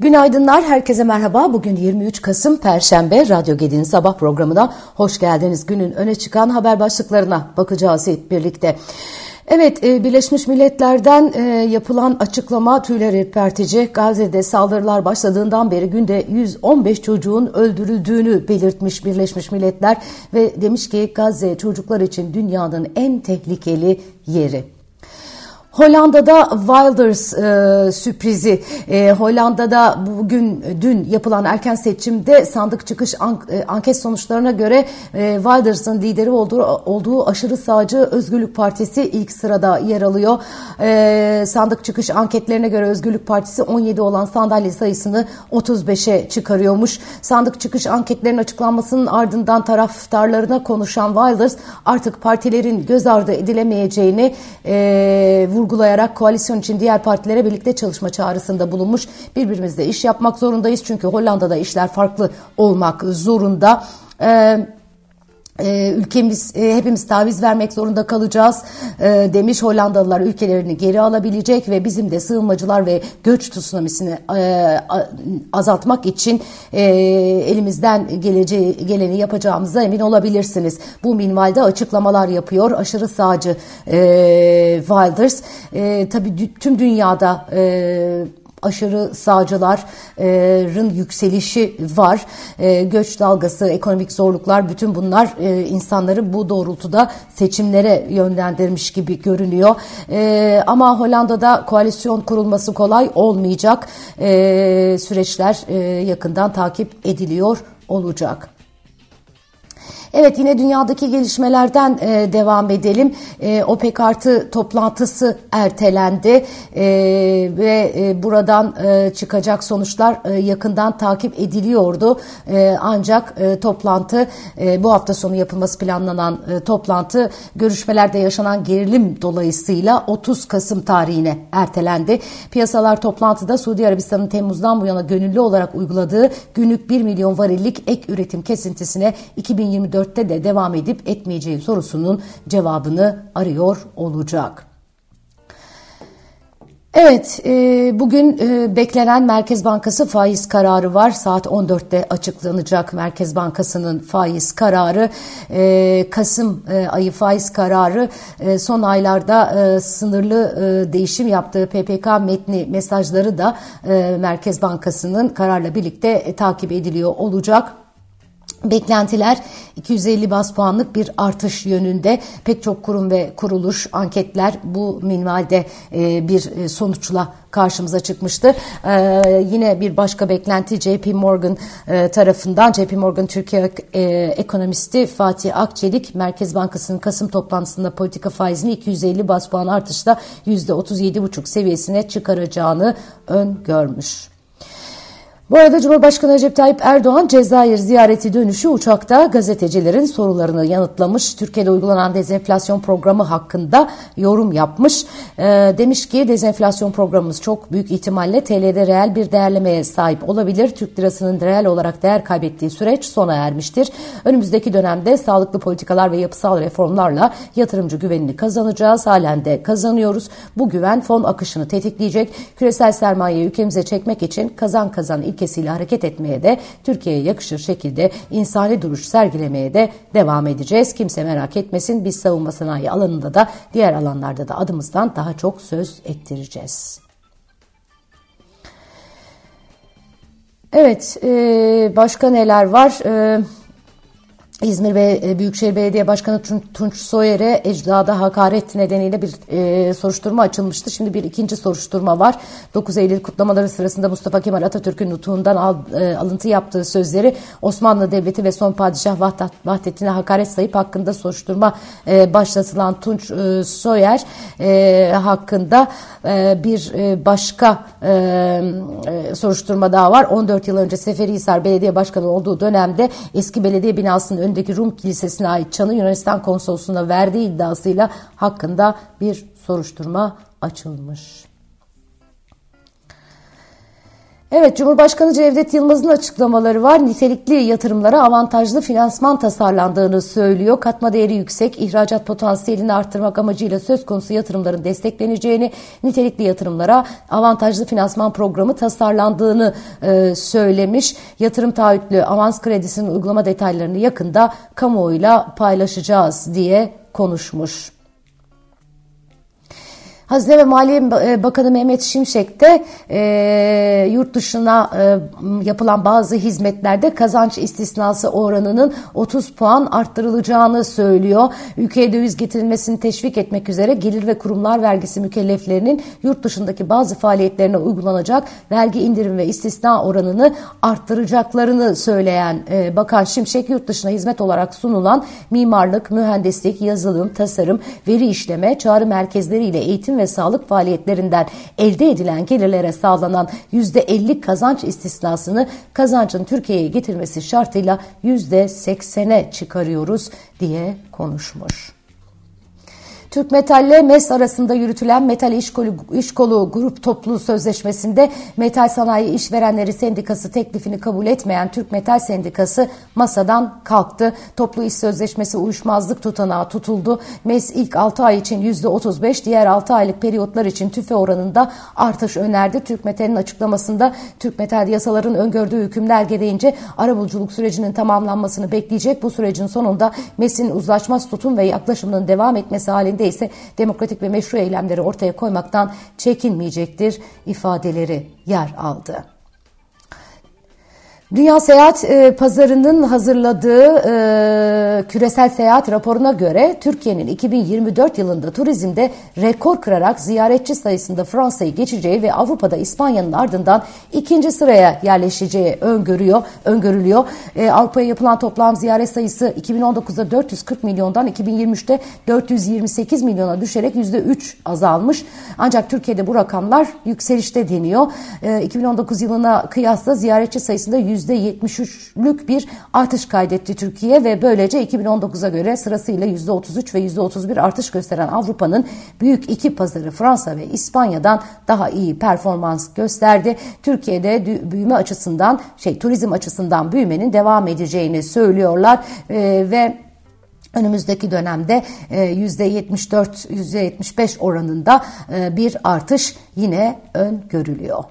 Günaydınlar, herkese merhaba. Bugün 23 Kasım Perşembe Radyo Gedi'nin sabah programına hoş geldiniz. Günün öne çıkan haber başlıklarına bakacağız hep birlikte. Evet, e, Birleşmiş Milletler'den e, yapılan açıklama tüyler ürpertici. Gazze'de saldırılar başladığından beri günde 115 çocuğun öldürüldüğünü belirtmiş Birleşmiş Milletler ve demiş ki Gazze çocuklar için dünyanın en tehlikeli yeri. Hollanda'da Wilders e, sürprizi. E, Hollanda'da bugün dün yapılan erken seçimde sandık çıkış an, e, anket sonuçlarına göre e, Wilders'ın lideri olduğu, olduğu aşırı sağcı Özgürlük Partisi ilk sırada yer alıyor. E, sandık çıkış anketlerine göre Özgürlük Partisi 17 olan sandalye sayısını 35'e çıkarıyormuş. Sandık çıkış anketlerinin açıklanmasının ardından taraftarlarına konuşan Wilders artık partilerin göz ardı edilemeyeceğini e, vurgulamıştı vurgulayarak koalisyon için diğer partilere birlikte çalışma çağrısında bulunmuş. Birbirimizle iş yapmak zorundayız çünkü Hollanda'da işler farklı olmak zorunda. Ee, ee, ülkemiz e, hepimiz taviz vermek zorunda kalacağız e, demiş Hollandalılar ülkelerini geri alabilecek ve bizim de sığınmacılar ve göç tsunamisini e, azaltmak için elimizden geleceği geleni yapacağımıza emin olabilirsiniz. Bu minvalde açıklamalar yapıyor aşırı sağcı Wilders. E, tabii tüm dünyada aşırı sağcıların yükselişi var. E, göç dalgası, ekonomik zorluklar bütün bunlar e, insanları bu doğrultuda seçimlere yönlendirmiş gibi görünüyor. E, ama Hollanda'da koalisyon kurulması kolay olmayacak. Süreçler yakından takip ediliyor olacak. Evet yine dünyadaki gelişmelerden e, devam edelim. E, OPEC artı toplantısı ertelendi e, ve e, buradan e, çıkacak sonuçlar e, yakından takip ediliyordu. E, ancak e, toplantı e, bu hafta sonu yapılması planlanan e, toplantı görüşmelerde yaşanan gerilim dolayısıyla 30 Kasım tarihine ertelendi. Piyasalar toplantıda Suudi Arabistan'ın Temmuz'dan bu yana gönüllü olarak uyguladığı günlük 1 milyon varillik ek üretim kesintisine 2024 2024'te de devam edip etmeyeceği sorusunun cevabını arıyor olacak. Evet, e, bugün e, beklenen Merkez Bankası faiz kararı var. Saat 14'te açıklanacak Merkez Bankası'nın faiz kararı. E, Kasım ayı faiz kararı son aylarda sınırlı değişim yaptığı PPK metni mesajları da Merkez Bankası'nın kararla birlikte takip ediliyor olacak. Beklentiler 250 bas puanlık bir artış yönünde pek çok kurum ve kuruluş anketler bu minvalde e, bir e, sonuçla karşımıza çıkmıştı. E, yine bir başka beklenti JP Morgan tarafından JP Morgan Türkiye ekonomisti Fatih Akçelik Merkez Bankası'nın Kasım toplantısında politika faizini 250 bas puan artışla %37,5 seviyesine çıkaracağını öngörmüş. Bu arada Cumhurbaşkanı Recep Tayyip Erdoğan Cezayir ziyareti dönüşü uçakta gazetecilerin sorularını yanıtlamış. Türkiye'de uygulanan dezenflasyon programı hakkında yorum yapmış. E, demiş ki dezenflasyon programımız çok büyük ihtimalle TL'de reel bir değerlemeye sahip olabilir. Türk lirasının reel olarak değer kaybettiği süreç sona ermiştir. Önümüzdeki dönemde sağlıklı politikalar ve yapısal reformlarla yatırımcı güvenini kazanacağız. Halen de kazanıyoruz. Bu güven fon akışını tetikleyecek. Küresel sermayeyi ülkemize çekmek için kazan kazan ilkesiyle hareket etmeye de Türkiye'ye yakışır şekilde insani duruş sergilemeye de devam edeceğiz. Kimse merak etmesin biz savunma sanayi alanında da diğer alanlarda da adımızdan daha çok söz ettireceğiz. Evet, başka neler var? İzmir ve e, Büyükşehir Belediye Başkanı Tunç Soyer'e ecdada hakaret nedeniyle bir e, soruşturma açılmıştı. Şimdi bir ikinci soruşturma var. 9 Eylül kutlamaları sırasında Mustafa Kemal Atatürk'ün nutuğundan al, e, alıntı yaptığı sözleri Osmanlı Devleti ve son padişah Vahdettin'e hakaret sayıp hakkında soruşturma e, başlatılan Tunç e, Soyer e, hakkında e, bir e, başka e, e, soruşturma daha var. 14 yıl önce Seferihisar Belediye Başkanı olduğu dönemde eski belediye binasının önündeki Rum Kilisesi'ne ait çanı Yunanistan konsolosluğuna verdiği iddiasıyla hakkında bir soruşturma açılmış. Evet, Cumhurbaşkanı Cevdet Yılmaz'ın açıklamaları var. Nitelikli yatırımlara avantajlı finansman tasarlandığını söylüyor. Katma değeri yüksek, ihracat potansiyelini arttırmak amacıyla söz konusu yatırımların destekleneceğini, nitelikli yatırımlara avantajlı finansman programı tasarlandığını e, söylemiş. Yatırım taahhütlü avans kredisinin uygulama detaylarını yakında kamuoyuyla paylaşacağız diye konuşmuş. Hazine ve Maliye e, Bakanı Mehmet Şimşek de e, yurt dışına e, yapılan bazı hizmetlerde kazanç istisnası oranının 30 puan arttırılacağını söylüyor. Ülkeye döviz getirilmesini teşvik etmek üzere gelir ve kurumlar vergisi mükelleflerinin yurt dışındaki bazı faaliyetlerine uygulanacak vergi indirim ve istisna oranını arttıracaklarını söyleyen e, Bakan Şimşek yurt dışına hizmet olarak sunulan mimarlık, mühendislik, yazılım, tasarım, veri işleme, çağrı merkezleri ile eğitim ve sağlık faaliyetlerinden elde edilen gelirlere sağlanan %50 kazanç istisnasını kazancın Türkiye'ye getirmesi şartıyla %80'e çıkarıyoruz diye konuşmuş. Türk Metal ile MES arasında yürütülen Metal İş Kolu, İş Kolu Grup Toplu Sözleşmesi'nde Metal Sanayi İşverenleri Sendikası teklifini kabul etmeyen Türk Metal Sendikası masadan kalktı. Toplu iş sözleşmesi uyuşmazlık tutanağı tutuldu. MES ilk 6 ay için %35, diğer 6 aylık periyotlar için tüfe oranında artış önerdi. Türk Metal'in açıklamasında Türk Metal yasaların öngördüğü hükümler gereğince arabuluculuk sürecinin tamamlanmasını bekleyecek. Bu sürecin sonunda MES'in uzlaşmaz tutum ve yaklaşımının devam etmesi halinde ise demokratik ve meşru eylemleri ortaya koymaktan çekinmeyecektir ifadeleri yer aldı. Dünya Seyahat e, Pazarı'nın hazırladığı e, küresel seyahat raporuna göre Türkiye'nin 2024 yılında turizmde rekor kırarak ziyaretçi sayısında Fransa'yı geçeceği ve Avrupa'da İspanya'nın ardından ikinci sıraya yerleşeceği öngörüyor, öngörülüyor. E, Avrupa'ya yapılan toplam ziyaret sayısı 2019'da 440 milyondan 2023'te 428 milyona düşerek %3 azalmış. Ancak Türkiye'de bu rakamlar yükselişte deniyor. E, 2019 yılına kıyasla ziyaretçi sayısında %73'lük bir artış kaydetti Türkiye ve böylece 2019'a göre sırasıyla %33 ve %31 artış gösteren Avrupa'nın büyük iki pazarı Fransa ve İspanya'dan daha iyi performans gösterdi. Türkiye'de büyüme açısından şey turizm açısından büyümenin devam edeceğini söylüyorlar ee, ve önümüzdeki dönemde %74 e, %75 oranında bir artış yine öngörülüyor.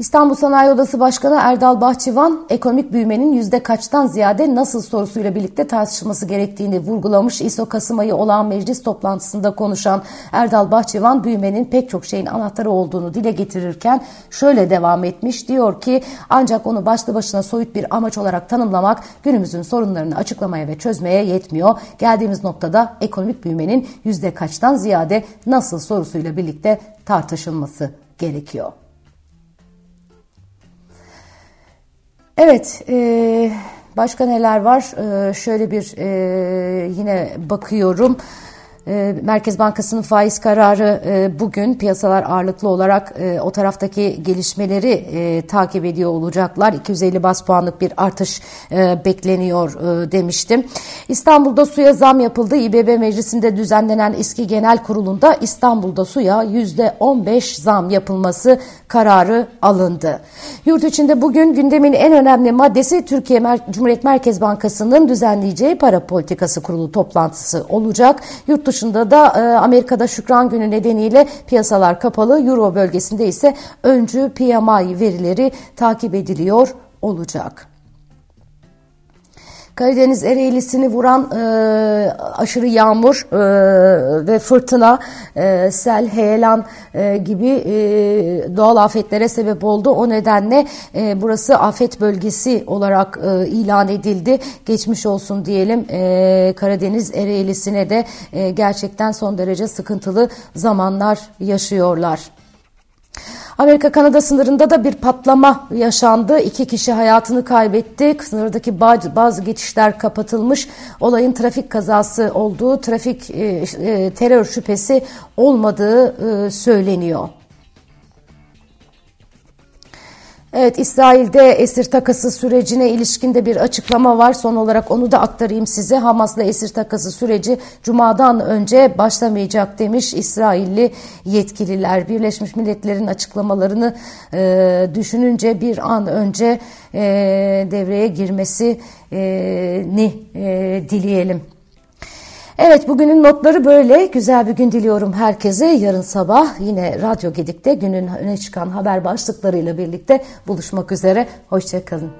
İstanbul Sanayi Odası Başkanı Erdal Bahçıvan, ekonomik büyümenin yüzde kaçtan ziyade nasıl sorusuyla birlikte tartışılması gerektiğini vurgulamış. İSO Kasım ayı olağan meclis toplantısında konuşan Erdal Bahçıvan, büyümenin pek çok şeyin anahtarı olduğunu dile getirirken şöyle devam etmiş. Diyor ki ancak onu başlı başına soyut bir amaç olarak tanımlamak günümüzün sorunlarını açıklamaya ve çözmeye yetmiyor. Geldiğimiz noktada ekonomik büyümenin yüzde kaçtan ziyade nasıl sorusuyla birlikte tartışılması gerekiyor. Evet, e, başka neler var? E, şöyle bir e, yine bakıyorum. Ee, Merkez Bankası'nın faiz kararı e, bugün piyasalar ağırlıklı olarak e, o taraftaki gelişmeleri e, takip ediyor olacaklar. 250 bas puanlık bir artış bekleniyor demiştim. İstanbul'da suya zam yapıldı. İBB Meclisi'nde düzenlenen İSKİ Genel Kurulu'nda İstanbul'da suya %15 zam yapılması kararı alındı. Yurt içinde bugün gündemin en önemli maddesi Türkiye Cumhuriyet Merkez Bankası'nın düzenleyeceği para politikası kurulu toplantısı olacak. Yurt dışında da e, Amerika'da Şükran Günü nedeniyle piyasalar kapalı. Euro bölgesinde ise öncü PMI verileri takip ediliyor olacak. Karadeniz Ereğlisi'ni vuran e, aşırı yağmur e, ve fırtına, e, sel, heyelan e, gibi e, doğal afetlere sebep oldu. O nedenle e, burası afet bölgesi olarak e, ilan edildi. Geçmiş olsun diyelim e, Karadeniz Ereğlisi'ne de e, gerçekten son derece sıkıntılı zamanlar yaşıyorlar. Amerika-Kanada sınırında da bir patlama yaşandı. İki kişi hayatını kaybetti. Sınırdaki bazı geçişler kapatılmış. Olayın trafik kazası olduğu, trafik e, e, terör şüphesi olmadığı e, söyleniyor. Evet İsrail'de esir takası sürecine ilişkinde bir açıklama var. Son olarak onu da aktarayım size. Hamas'la esir takası süreci Cuma'dan önce başlamayacak demiş İsrailli yetkililer. Birleşmiş Milletler'in açıklamalarını e, düşününce bir an önce e, devreye girmesini e, dileyelim. Evet bugünün notları böyle. Güzel bir gün diliyorum herkese. Yarın sabah yine Radyo Gedik'te günün öne çıkan haber başlıklarıyla birlikte buluşmak üzere. Hoşçakalın.